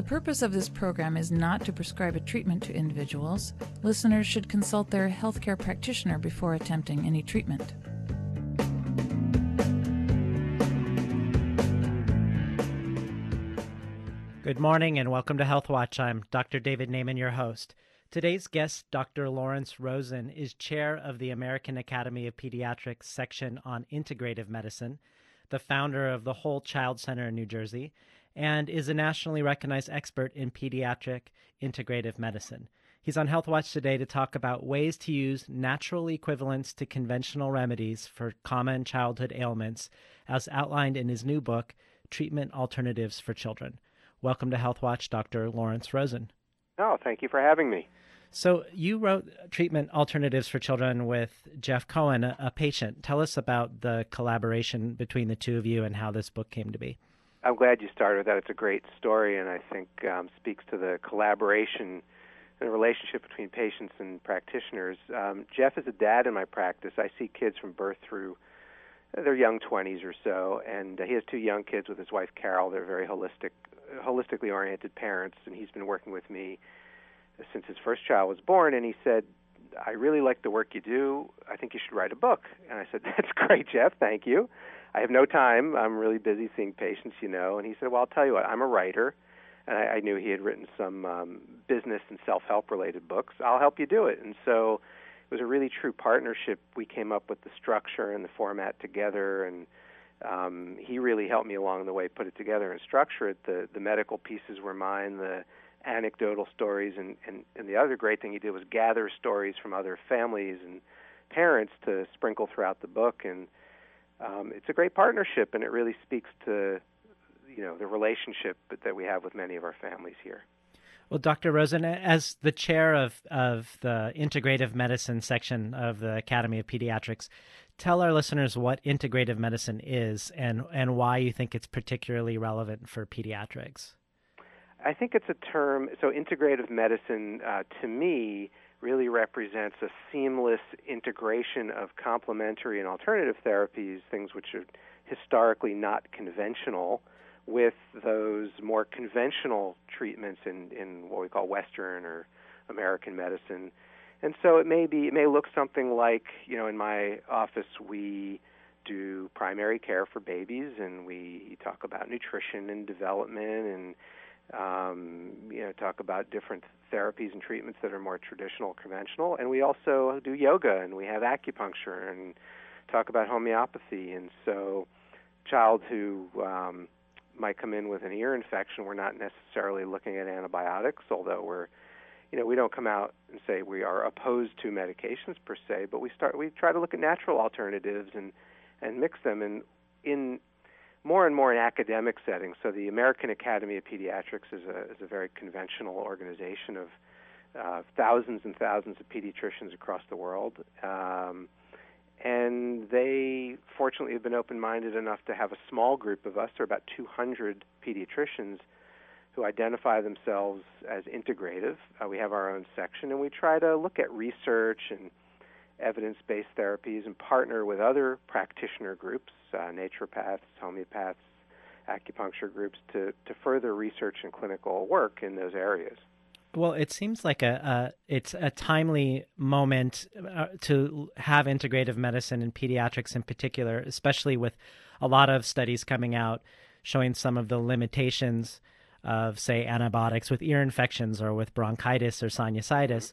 The purpose of this program is not to prescribe a treatment to individuals. Listeners should consult their healthcare practitioner before attempting any treatment. Good morning and welcome to Health Watch. I'm Dr. David Naimon, your host. Today's guest, Dr. Lawrence Rosen, is chair of the American Academy of Pediatrics section on integrative medicine, the founder of the Whole Child Center in New Jersey, and is a nationally recognized expert in pediatric integrative medicine. He's on Health Watch today to talk about ways to use natural equivalents to conventional remedies for common childhood ailments, as outlined in his new book, Treatment Alternatives for Children. Welcome to Health Watch, Dr. Lawrence Rosen. Oh, thank you for having me. So, you wrote Treatment Alternatives for Children with Jeff Cohen, a, a, patient. Tell us about the collaboration between the two of you and how this book came to be. I'm glad you started with that. It's a great story, and I think um, speaks to the collaboration and the relationship between patients and practitioners. Um, Jeff is a dad in my practice. I see kids from birth through their young 20s or so, and uh, he has two young kids with his wife Carol. They're very holistic, holistically oriented parents, and he's been working with me since his first child was born. And he said, "I really like the work you do. I think you should write a book." And I said, "That's great, Jeff. Thank you. I have no time. I'm really busy seeing patients, you know." And he said, "Well, I'll tell you what. I'm a writer." And I, I knew he had written some um, business and self-help related books. I'll help you do it. And so it was a really true partnership. We came up with the structure and the format together, and um, he really helped me along the way put it together and structure it. The the medical pieces were mine, the anecdotal stories, and, and and the other great thing he did was gather stories from other families and parents to sprinkle throughout the book. And um, it's a great partnership, and it really speaks to you know the relationship that we have with many of our families here. Well, Dr. Rosen, as the chair of, of the integrative medicine section of the Academy of Pediatrics, tell our listeners what integrative medicine is and, and why you think it's particularly relevant for pediatrics. I think it's a term, so integrative medicine uh, to me really represents a seamless integration of complementary and alternative therapies, things which are historically not conventional with those more conventional treatments in, in what we call Western or American medicine. And so it may be it may look something like, you know, in my office we do primary care for babies and we talk about nutrition and development and um, you know talk about different therapies and treatments that are more traditional conventional. And we also do yoga and we have acupuncture and talk about homeopathy. And so child who um, might come in with an ear infection, we're not necessarily looking at antibiotics, although we're you know, we don't come out and say we are opposed to medications per se, but we start we try to look at natural alternatives and and mix them. And in more and more in academic settings. So the American Academy of Pediatrics is a is a very conventional organization of uh, thousands and thousands of pediatricians across the world. Um, and they fortunately have been open-minded enough to have a small group of us, there are about 200 pediatricians who identify themselves as integrative. Uh, we have our own section, and we try to look at research and evidence-based therapies and partner with other practitioner groups, uh, naturopaths, homeopaths, acupuncture groups to, to further research and clinical work in those areas. Well, it seems like a, a it's a timely moment uh, to have integrative medicine in pediatrics in particular, especially with a lot of studies coming out showing some of the limitations of, say, antibiotics with ear infections or with bronchitis or sinusitis.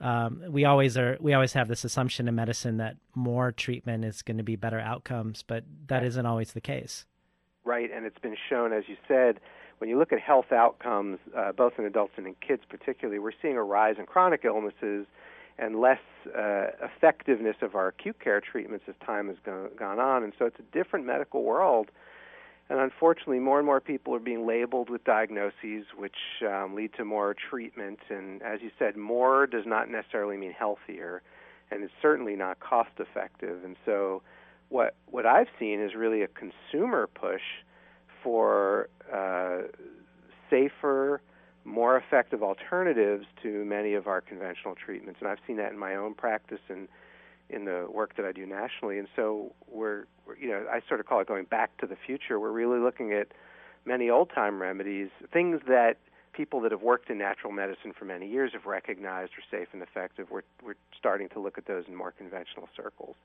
Um, we always are. We always have this assumption in medicine that more treatment is going to be better outcomes, but that isn't always the case. Right, and it's been shown, as you said, when you look at health outcomes, uh, both in adults and in kids particularly, we're seeing a rise in chronic illnesses and less uh, effectiveness of our acute care treatments as time has go- gone on. And so it's a different medical world. And unfortunately, more and more people are being labeled with diagnoses which um, lead to more treatment. And as you said, more does not necessarily mean healthier, and it's certainly not cost effective. And so, what what I've seen is really a consumer push for uh, safer, more effective alternatives to many of our conventional treatments. And I've seen that in my own practice and in the work that I do nationally. And so we're, we're you know, I sort of call it going back to the future. We're really looking at many old time remedies, things that people that have worked in natural medicine for many years have recognized are safe and effective. We're we're starting to look at those in more conventional circles.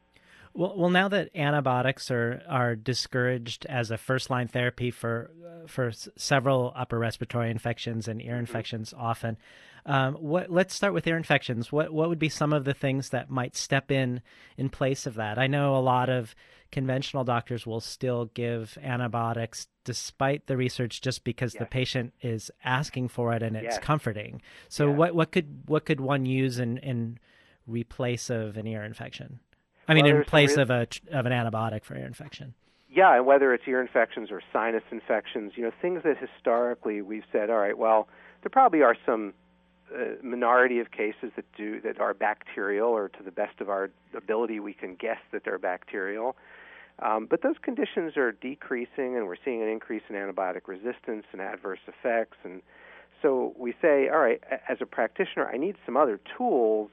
Well, well, now that antibiotics are are discouraged as a first line therapy for uh, for several upper respiratory infections and ear mm-hmm. infections, often. Um, what? Let's start with ear infections. What what would be some of the things that might step in in place of that? I know a lot of conventional doctors will still give antibiotics despite the research just because yes. the patient is asking for it and it's yes. comforting. So yeah. what what could what could one use in in replace of an ear infection? I mean, well, in place of a of an antibiotic for ear infection. Yeah, and whether it's ear infections or sinus infections, you know, things that historically we've said, all right, well, there probably are some uh, minority of cases that do that are bacterial, or to the best of our ability, we can guess that they're bacterial. Um, but those conditions are decreasing, and we're seeing an increase in antibiotic resistance and adverse effects. And so we say, all right, as a practitioner, I need some other tools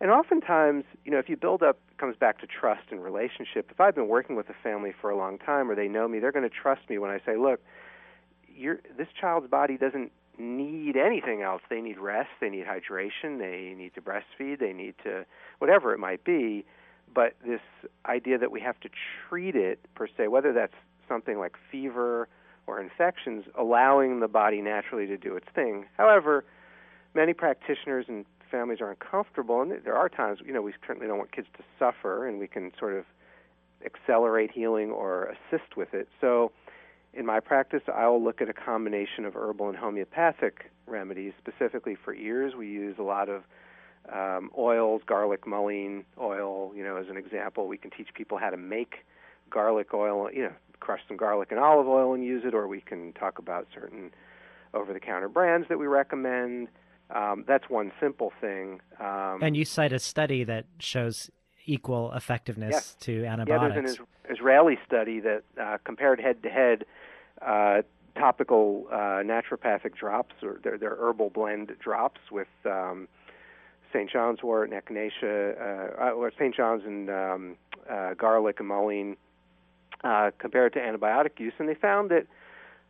and oftentimes, you know, if you build up, comes back to trust and relationship. If I've been working with a family for a long time, or they know me, they're going to trust me when I say, "Look, this child's body doesn't need anything else. They need rest, they need hydration, they need to breastfeed, they need to whatever it might be." But this idea that we have to treat it per se, whether that's something like fever or infections, allowing the body naturally to do its thing. However, many practitioners and families are uncomfortable, and there are times, you know, we certainly don't want kids to suffer, and we can sort of accelerate healing or assist with it. So, in my practice, I'll look at a combination of herbal and homeopathic remedies. Specifically for ears, we use a lot of um, oils, garlic mullein oil. You know, as an example, we can teach people how to make garlic oil. You know, crush some garlic and olive oil and use it, or we can talk about certain over-the-counter brands that we recommend. Um, that's one simple thing. Um, and you cite a study that shows equal effectiveness to antibiotics. Yeah, there's an Israeli study that uh, compared head to head uh, topical uh, naturopathic drops or their, their herbal blend drops with um, St. John's wort and echinacea, uh, or St. John's and um, uh, garlic and mullein uh, compared to antibiotic use, and they found that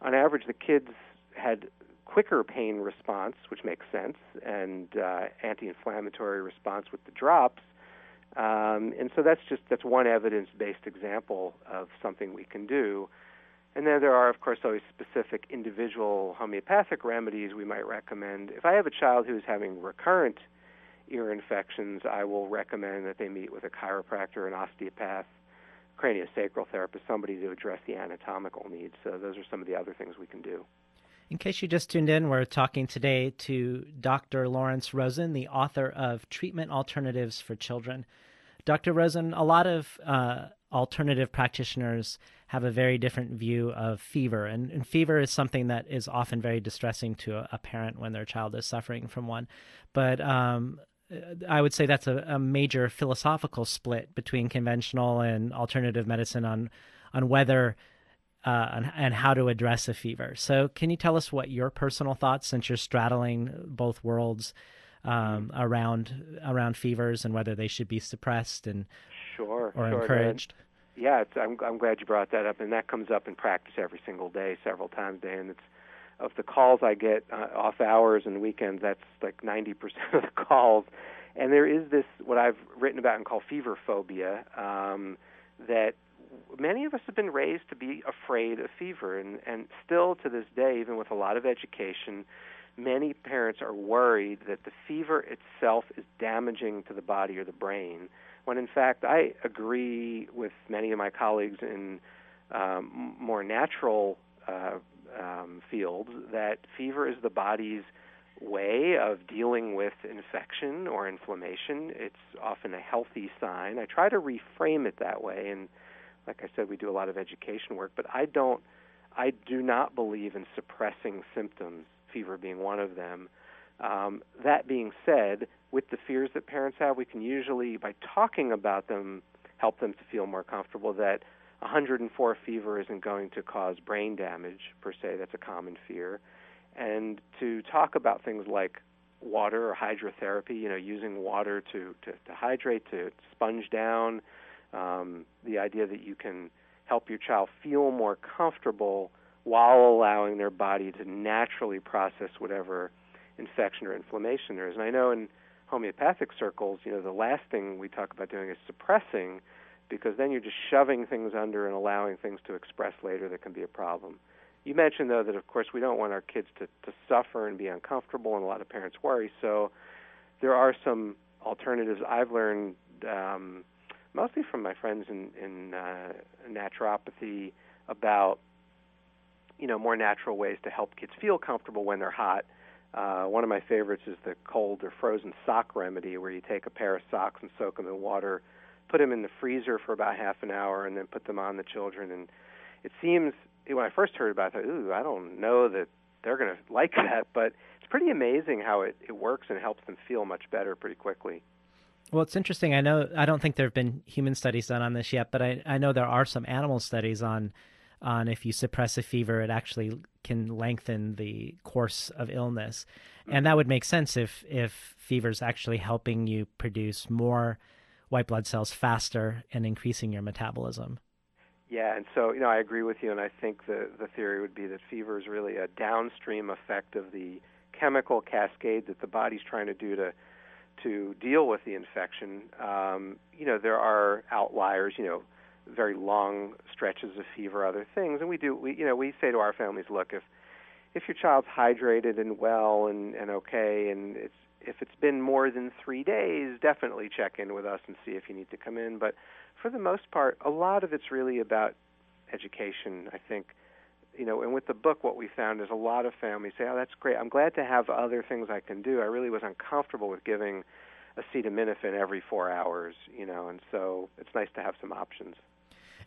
on average the kids had quicker pain response, which makes sense, and uh, anti-inflammatory response with the drops. Um, and so that's just that's one evidence-based example of something we can do. And then there are, of course, always specific individual homeopathic remedies we might recommend. If I have a child who's having recurrent ear infections, I will recommend that they meet with a chiropractor, an osteopath, craniosacral therapist, somebody to address the anatomical needs. So those are some of the other things we can do. In case you just tuned in, we're talking today to Dr. Lawrence Rosen, the author of Treatment Alternatives for Children. Dr. Rosen, a lot of uh, alternative practitioners have a very different view of fever, and, and, fever is something that is often very distressing to a, a parent when their child is suffering from one. But um, I would say that's a, a major philosophical split between conventional and alternative medicine on on whether uh, and, and, how to address a fever. So, can you tell us what your personal thoughts, since you're straddling both worlds, um, mm-hmm. around around fevers and whether they should be suppressed and sure or sure, encouraged? yeah, I'm I'm glad you brought that up, and that comes up in practice every single day, several times a day, and it's of the calls I get uh, off hours and weekends. That's like 90% of the calls, and there is this what I've written about and call fever phobia. Um, that many of us have been raised to be afraid of fever, and, and still to this day, even with a lot of education, many parents are worried that the fever itself is damaging to the body or the brain. When in fact, I agree with many of my colleagues in um, more natural uh, um, fields that fever is the body's way of dealing with infection or inflammation. It's often a healthy sign. I try to reframe it that way and like I said, we do a lot of education work, but I don't, I do not believe in suppressing symptoms, fever being one of them. Um, that being said, with the fears that parents have, we can usually, by talking about them, help them to feel more comfortable that 104 fever isn't going to cause brain damage per se. That's a common fear. And to talk about things like water or hydrotherapy, you know, using water to, to, to hydrate, to sponge down, um, the idea that you can help your child feel more comfortable while allowing their body to naturally process whatever infection or inflammation there is. And I know in homeopathic circles, you know, the last thing we talk about doing is suppressing because then you're just shoving things under and allowing things to express later that can be a problem. You mentioned though that of course we don't want our kids to, to suffer and be uncomfortable and a lot of parents worry. So there are some alternatives I've learned um, mostly from my friends in, in uh, naturopathy about you know more natural ways to help kids feel comfortable when they're hot. Uh, one of my favorites is the cold or frozen sock remedy, where you take a pair of socks and soak them in water, put them in the freezer for about half an hour, and then put them on the children. And it seems when I first heard about it, I thought, ooh, I don't know that they're going to like that, but it's pretty amazing how it, it works and helps them feel much better pretty quickly. Well, it's interesting. I know I don't think there have been human studies done on this yet, but I, I know there are some animal studies on on if you suppress a fever, it actually can lengthen the course of illness, and mm-hmm. that would make sense if if fever is actually helping you produce more white blood cells faster and increasing your metabolism. Yeah, and so you know I agree with you, and I think the the theory would be that fever is really a downstream effect of the chemical cascade that the body's trying to do to to deal with the infection. Um, you know, there are outliers. You know, very long stretches of fever, other things, and we do. We you know we say to our families, look, if if your child's hydrated and well and and okay, and it's if it's been more than three days, definitely check in with us and see if you need to come in. But for the most part, a lot of it's really about education. I think you know, and with the book, what we found is a lot of families say, "Oh, that's great. I'm glad to have other things I can do. I really was uncomfortable with giving acetaminophen every four hours, you know, and so it's nice to have some options."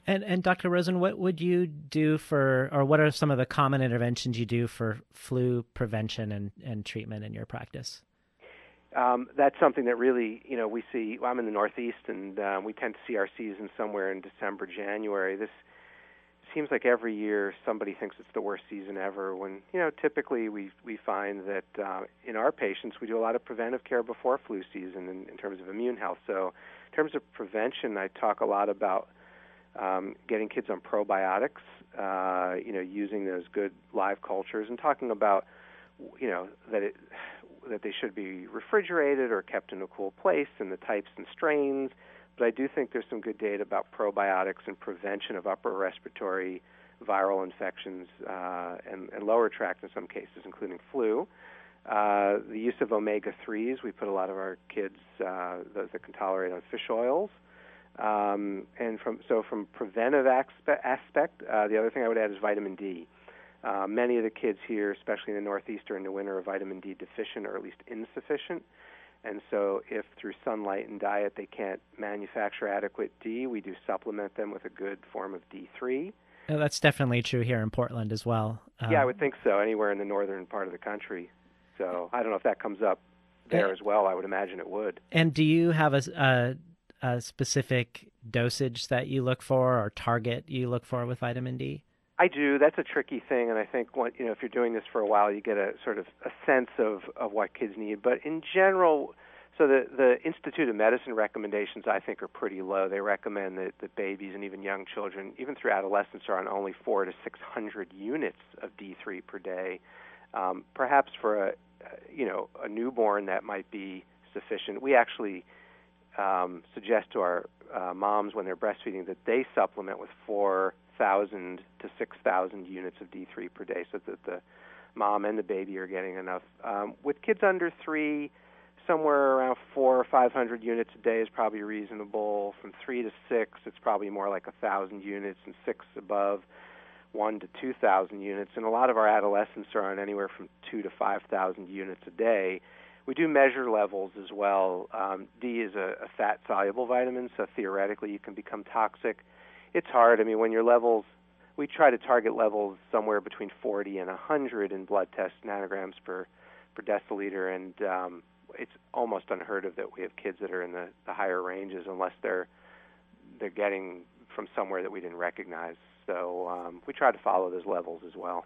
And and Dr. Rosen, what would you do for, or what are some of the common interventions you do for flu prevention and, and treatment in your practice? Um, that's something that really, you know, we see. Well, I'm in the Northeast, and uh, we tend to see our season somewhere in December, January. This seems like every year somebody thinks it's the worst season ever when you know typically we we find that uh, in our patients we do a lot of preventive care before flu season in, in terms of immune health so in terms of prevention I talk a lot about um, getting kids on probiotics uh, you know using those good live cultures and talking about you know that it that they should be refrigerated or kept in a cool place and the types and strains but I do think there's some good data about probiotics and prevention of upper respiratory viral infections uh, and, and, lower tract in some cases, including flu. Uh, the use of omega 3s, we put a lot of our kids uh, that, that, can tolerate on fish oils. Um, and from so from preventive aspe- aspect, uh, the other thing I would add is vitamin D. Uh, many of the kids here, especially in the Northeast during the winter, are vitamin D deficient or at least insufficient. And so, if through sunlight and diet they can't manufacture adequate D, we do supplement them with a good form of D3. Oh, that's definitely true here in Portland as well. Um, yeah, I would think so. Anywhere in the northern part of the country. So I don't know if that comes up there as well. I would imagine it would. And do you have a, a, a specific dosage that you look for or target you look for with vitamin D? I do. That's a tricky thing, and I think what, you know if you're doing this for a while, you get a sort of a sense of of what kids need. But in general, so the the Institute of Medicine recommendations I think are pretty low. They recommend that, that babies and even young children, even through adolescence, are on only four to six hundred units of D3 per day. Um, perhaps for a you know a newborn that might be sufficient. We actually um, suggest to our uh, moms when they're breastfeeding that they supplement with four 6,000 to 6,000 units of D3 per day so that the mom and the baby are getting enough. Um, with kids under three, somewhere around four or 500 units a day is probably reasonable. From three to six, it's probably more like a 1,000 units, and six above, one to 2,000 units. And a lot of our adolescents are on anywhere from two to 5,000 units a day. We do measure levels as well. Um, D is a, a fat soluble vitamin, so theoretically you can become toxic it's hard. I mean, when your levels, we try to target levels somewhere between 40 and 100 in blood test nanograms per per deciliter, and um, it's almost unheard of that we have kids that are in the, the higher ranges unless they're they're getting from somewhere that we didn't recognize. So um, we try to follow those levels as well.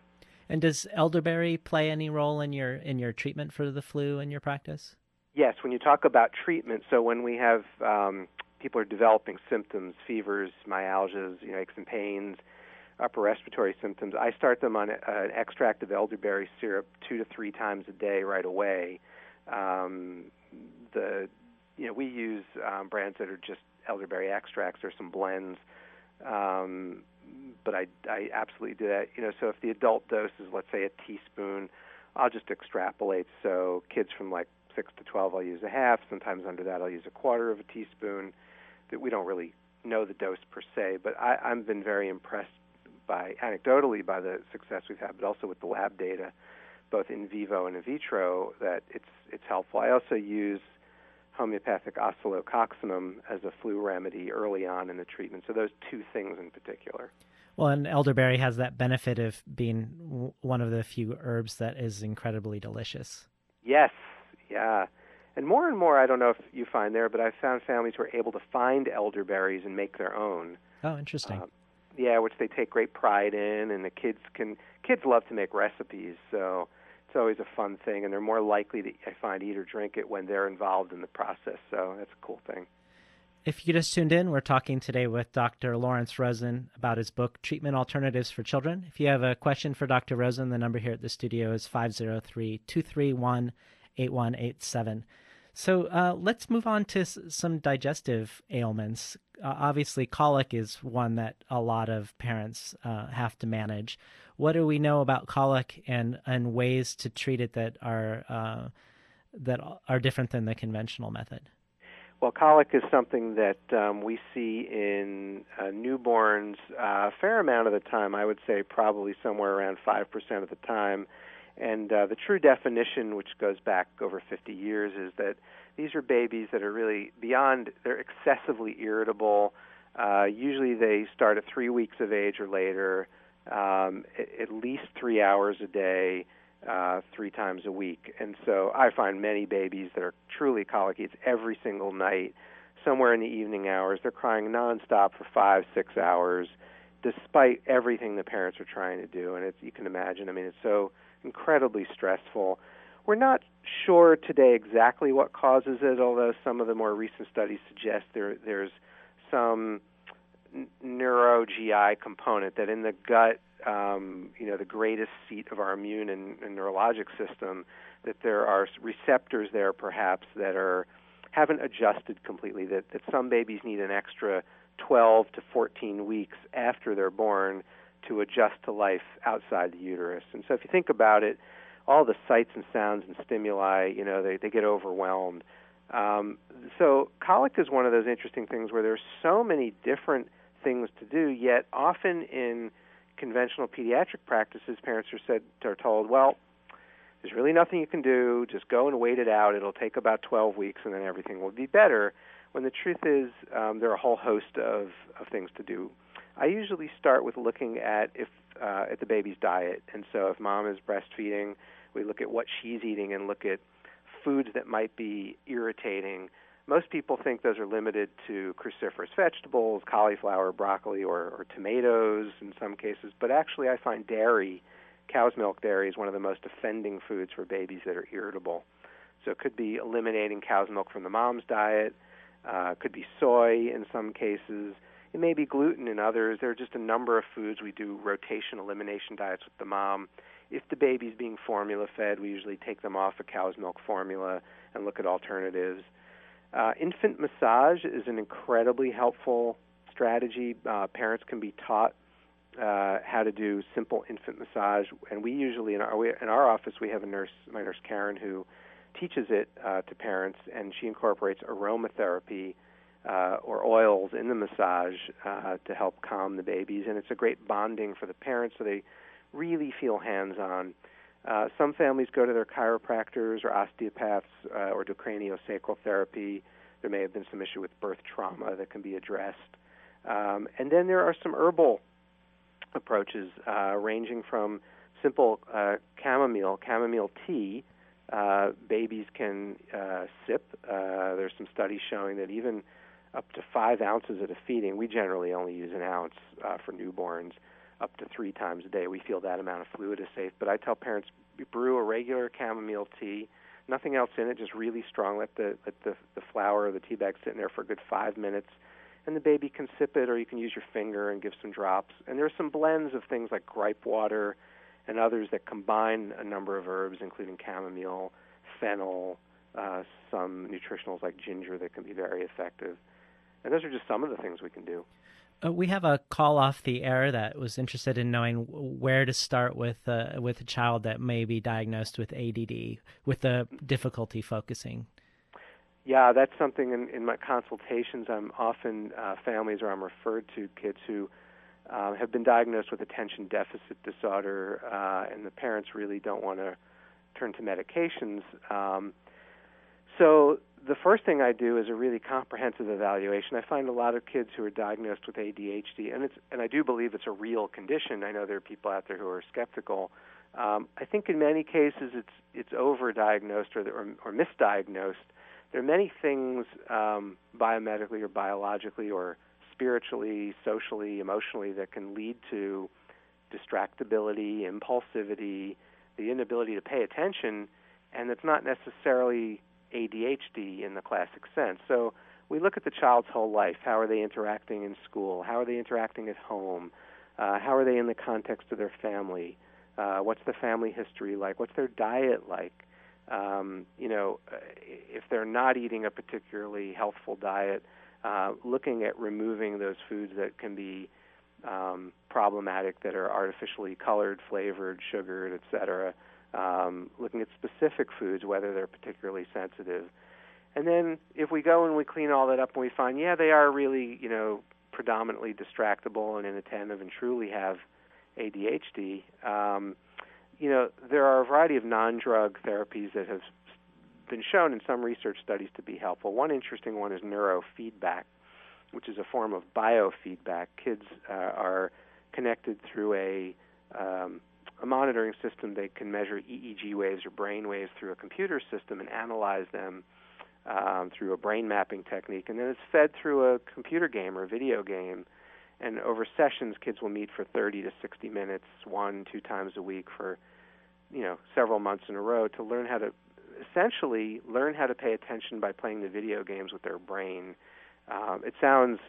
And does elderberry play any role in your in your treatment for the flu in your practice? Yes, when you talk about treatment, so when we have um, people are developing symptoms, fevers, myalgias, you know, aches and pains. upper respiratory symptoms, I start them on an extract of elderberry syrup two to three times a day right away. Um, the you know we use um, brands that are just elderberry extracts or some blends, um, but I I absolutely do that. You know, so if the adult dose is let's say a teaspoon, I'll just extrapolate. So kids from like six to twelve, I'll use a half. Sometimes under that, I'll use a quarter of a teaspoon. That we don't really know the dose per se, but I, I've been very impressed by anecdotally by the success we've had, but also with the lab data, both in vivo and in vitro, that it's it's helpful. I also use homeopathic oscillococcinum as a flu remedy early on in the treatment. So those two things in particular. Well, and elderberry has that benefit of being one of the few herbs that is incredibly delicious. Yes, yeah. And more and more, I don't know if you find there, but I've found families who are able to find elderberries and make their own. Oh, interesting. Uh, yeah, which they take great pride in, and the kids can kids love to make recipes, so it's always a fun thing, and they're more likely to I find eat or drink it when they're involved in the process. So that's a cool thing. If you just tuned in, we're talking today with Dr. Lawrence Rosen about his book, Treatment Alternatives for Children. If you have a question for Dr. Rosen, the number here at the studio is 503 231 8187. So uh, let's move on to s- some digestive ailments. Uh, obviously, colic is one that a lot of parents uh, have to manage. What do we know about colic and, and ways to treat it that are uh, that are different than the conventional method? Well, colic is something that um, we see in uh, newborns uh, a fair amount of the time. I would say probably somewhere around five percent of the time and uh, the true definition, which goes back over 50 years, is that these are babies that are really beyond, they're excessively irritable. Uh, usually they start at three weeks of age or later, um, at, least three hours a day, uh, three times a week. And so I find many babies that are truly colicky. It's every single night, somewhere in the evening hours. They're crying nonstop for five, six hours, despite everything the parents are trying to do. And it's, you can imagine, I mean, it's so incredibly stressful. We're not sure today exactly what causes it, although some of the more recent studies suggest there there's some neuro GI component that in the gut, um, you know, the greatest seat of our immune and, and neurologic system, that there are receptors there perhaps that are haven't adjusted completely. That that some babies need an extra 12 to 14 weeks after they're born to adjust to life outside the uterus. And so if you think about it, all the sights and sounds and stimuli, you know, they, they get overwhelmed. Um, so colic is one of those interesting things where there's so many different things to do, yet often in conventional pediatric practices, parents are said are told, well, there's really nothing you can do. Just go and wait it out. It'll take about 12 weeks, and then everything will be better. When the truth is, um, there are a whole host of, of things to do. I usually start with looking at if uh, at the baby's diet, and so if mom is breastfeeding, we look at what she's eating and look at foods that might be irritating. Most people think those are limited to cruciferous vegetables, cauliflower, broccoli, or, or tomatoes in some cases, but actually I find dairy, cow's milk dairy, is one of the most offending foods for babies that are irritable. So it could be eliminating cow's milk from the mom's diet, uh, could be soy in some cases it may be gluten in others. There are just a number of foods. We do rotation elimination diets with the mom. If the baby's being formula fed, we usually take them off a cow's milk formula and look at alternatives. Uh, infant massage is an incredibly helpful strategy. Uh, parents can be taught uh, how to do simple infant massage, and we usually in our we, in our office we have a nurse, my nurse Karen, who teaches it uh, to parents, and she incorporates aromatherapy uh, or oils in the massage uh, to help calm the babies, and it's a great bonding for the parents, so they really feel hands-on. Uh, some families go to their chiropractors or osteopaths uh, or do craniosacral therapy. There may have been some issue with birth trauma that can be addressed. Um, and then there are some herbal approaches, uh, ranging from simple uh, chamomile, chamomile tea. Uh, babies can uh, sip. Uh, there's some studies showing that even up to five ounces at a feeding. We generally only use an ounce uh, for newborns, up to three times a day. We feel that amount of fluid is safe. But I tell parents brew a regular chamomile tea, nothing else in it, just really strong. Let the let the, the flower or the tea bag sit in there for a good five minutes, and the baby can sip it, or you can use your finger and give some drops. And there are some blends of things like gripe water and others that combine a number of herbs, including chamomile, fennel, uh, some nutritionals like ginger that can be very effective. And those are just some of the things we can do. Uh, we have a call off the air that was interested in knowing where to start with uh, with a child that may be diagnosed with ADD, with the difficulty focusing. Yeah, that's something in, in my consultations. I'm often uh, families, or I'm referred to kids who uh, have been diagnosed with attention deficit disorder, uh, and the parents really don't want to turn to medications. Um, so the first thing I do is a really comprehensive evaluation. I find a lot of kids who are diagnosed with ADHD, and it's and I do believe it's a real condition. I know there are people out there who are skeptical. Um, I think in many cases it's it's overdiagnosed or, or, or misdiagnosed. There are many things um, biomedically or biologically or spiritually, socially, emotionally that can lead to distractibility, impulsivity, the inability to pay attention, and it's not necessarily ADHD in the classic sense. So we look at the child's whole life. How are they interacting in school? How are they interacting at home? Uh, how are they in the context of their family? Uh, what's the family history like? What's their diet like? Um, you know, uh, if they're not eating a particularly healthful diet, uh, looking at removing those foods that can be um, problematic, that are artificially colored, flavored, sugared, et cetera um, looking at specific foods, whether they're particularly sensitive. And then if we go and we clean all that up and we find, yeah, they are really, you know, predominantly distractible and inattentive and truly have ADHD, um, you know, there are a variety of non-drug therapies that have been shown in some research studies to be helpful. One interesting one is neurofeedback, which is a form of biofeedback. Kids uh, are connected through a um, a monitoring system they can measure EEG waves or brain waves through a computer system and analyze them um, through a brain mapping technique, and then it's fed through a computer game or a video game. And over sessions, kids will meet for 30 to 60 minutes, one, two times a week for, you know, several months in a row to learn how to essentially learn how to pay attention by playing the video games with their brain. Um, it sounds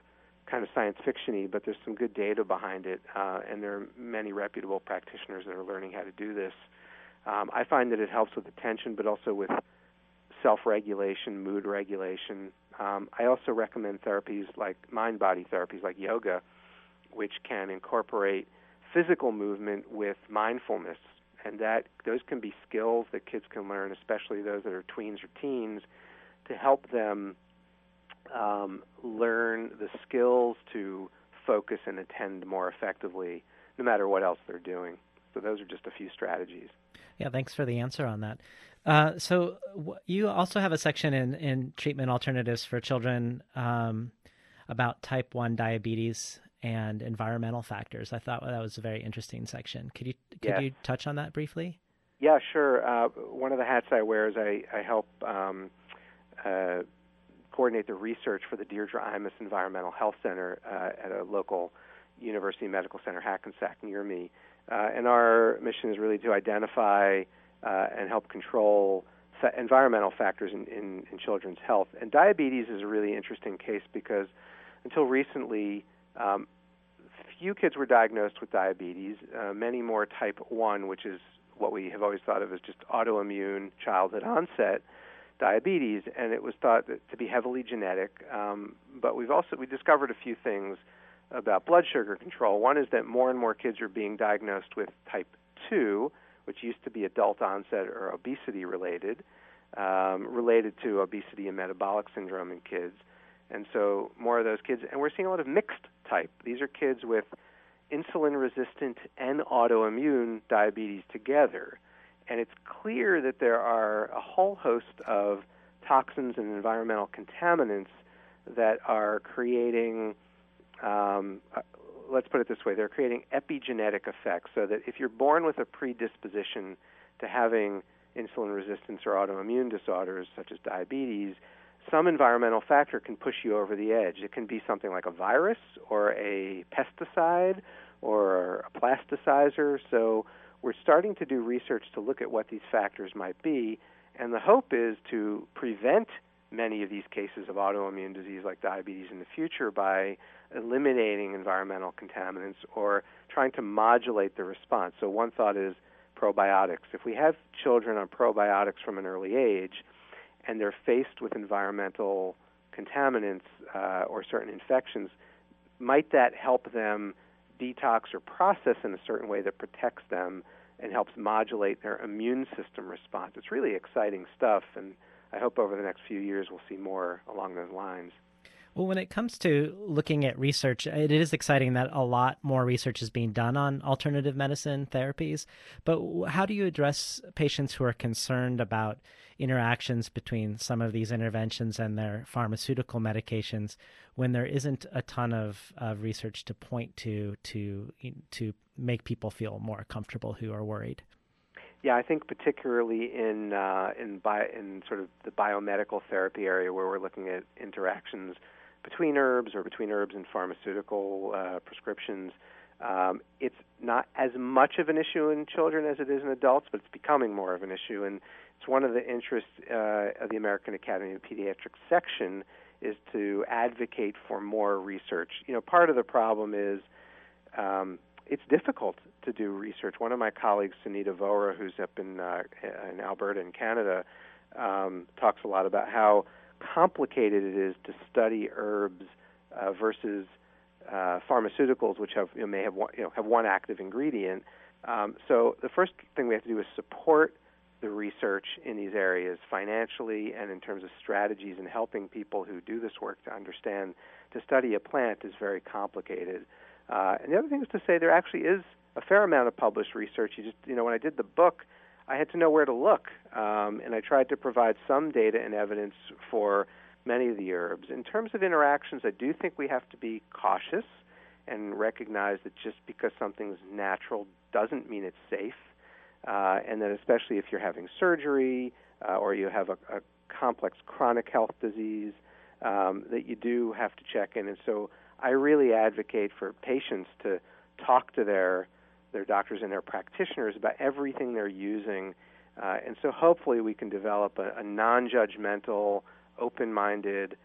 kind of science fictiony, but there's some good data behind it, uh, and there are many reputable practitioners that are learning how to do this. Um, I find that it helps with attention, but also with self-regulation, mood regulation. Um, I also recommend therapies like mind-body therapies, like yoga, which can incorporate physical movement with mindfulness, and that those can be skills that kids can learn, especially those that are tweens or teens, to help them um, learn the skills to focus and attend more effectively, no matter what else they're doing. So those are just a few strategies. Yeah, thanks for the answer on that. Uh, so w- you also have a section in, in treatment alternatives for children um, about type 1 diabetes and environmental factors. I thought that was a very interesting section. Could you could yes. you touch on that briefly? Yeah, sure. Uh, one of the hats I wear is I, I help um, uh, coordinate the research for the Deirdre Imus Environmental Health Center uh, at a local University Medical Center, Hackensack, near me. Uh, and our mission is really to identify uh, and help control fa- environmental factors in, in, in, children's health. And diabetes is a really interesting case because until recently, um, few kids were diagnosed with diabetes, uh, many more type 1, which is what we have always thought of as just autoimmune childhood onset diabetes, and it was thought to be heavily genetic. Um, but we've also we discovered a few things about blood sugar control. One is that more and more kids are being diagnosed with type 2, which used to be adult onset or obesity related, um, related to obesity and metabolic syndrome in kids. And so more of those kids, and we're seeing a lot of mixed type. These are kids with insulin resistant and autoimmune diabetes together and it's clear that there are a whole host of toxins and environmental contaminants that are creating, um, uh, let's put it this way, they're creating epigenetic effects so that if you're born with a predisposition to having insulin resistance or autoimmune disorders such as diabetes, some environmental factor can push you over the edge. It can be something like a virus or a pesticide or a plasticizer. So we're starting to do research to look at what these factors might be, and the hope is to prevent many of these cases of autoimmune disease like diabetes in the future by eliminating environmental contaminants or trying to modulate the response. So, one thought is probiotics. If we have children on probiotics from an early age and they're faced with environmental contaminants uh, or certain infections, might that help them detox or process in a certain way that protects them and helps modulate their immune system response? It's really exciting stuff, and I hope over the next few years we'll see more along those lines. Well, when it comes to looking at research, it is exciting that a lot more research is being done on alternative medicine therapies. But how do you address patients who are concerned about interactions between some of these interventions and their pharmaceutical medications when there isn't a ton of, of research to point to to to make people feel more comfortable who are worried? Yeah, I think particularly in uh, in in sort of the biomedical therapy area where we're looking at interactions between herbs or between herbs and pharmaceutical uh, prescriptions. Um, it's not as much of an issue in children as it is in adults, but it's becoming more of an issue. And it's one of the interests uh, of the American Academy of Pediatrics section is to advocate for more research. You know, part of the problem is um, it's difficult to do research. One of my colleagues, Sunita Vohra, who's up in uh, in Alberta in Canada, um, talks a lot about how complicated it is to study herbs uh, versus uh, pharmaceuticals, which have you know, may have one, you know have one active ingredient. Um, so the first thing we have to do is support the research in these areas financially and in terms of strategies and helping people who do this work to understand to study a plant is very complicated. Uh, and the other thing is to say there actually is a fair amount of published research. You just you know when I did the book, I had to know where to look, um, and I tried to provide some data and evidence for many of the herbs. In terms of interactions, I do think we have to be cautious and recognize that just because something's natural doesn't mean it's safe, uh, and that especially if you're having surgery uh, or you have a, a complex chronic health disease, um, that you do have to check in. And so I really advocate for patients to talk to their their doctors and their practitioners about everything they're using. Uh, and so hopefully we can develop a, a non judgmental, open minded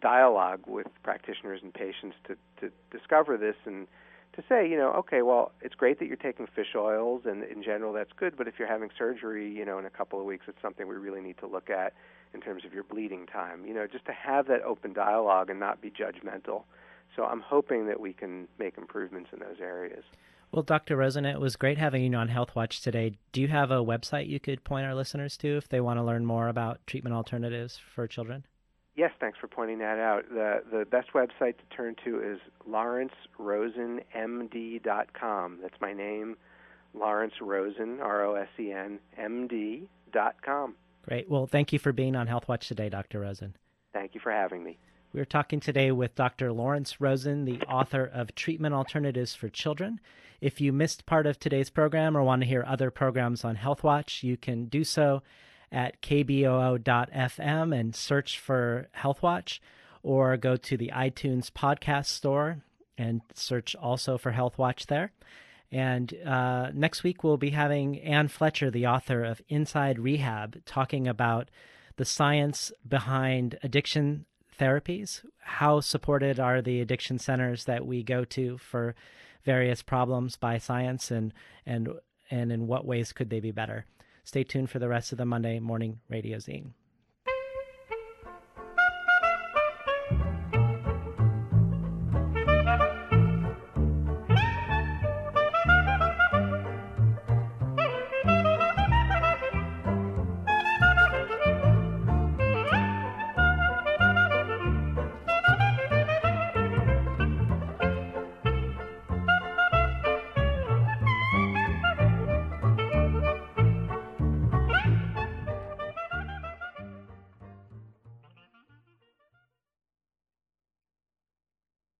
dialogue with practitioners and patients to, to discover this and to say, you know, okay, well, it's great that you're taking fish oils, and in general that's good, but if you're having surgery, you know, in a couple of weeks, it's something we really need to look at in terms of your bleeding time. You know, just to have that open dialogue and not be judgmental. So I'm hoping that we can make improvements in those areas. Well, Dr. Rosen, it was great having you on Health Watch today. Do you have a website you could point our listeners to if they want to learn more about treatment alternatives for children? Yes, thanks for pointing that out. The the best website to turn to is lawrencerosenmd.com. That's my name, Lawrence Rosen, R O S E N M D dot com. Great. Well, thank you for being on Health Watch today, Dr. Rosen. Thank you for having me. We're talking today with Dr. Lawrence Rosen, the author of Treatment Alternatives for Children. If you missed part of today's program or want to hear other programs on Health Watch, you can do so at kboo.fm and search for Health Watch, or go to the iTunes podcast store and search also for Health Watch there. And uh, next week, we'll be having Anne Fletcher, the author of Inside Rehab, talking about the science behind addiction therapies. How supported are the addiction centers that we go to for various problems by science, and and and in what ways could they be better? Stay tuned for the rest of the Monday morning radio zine.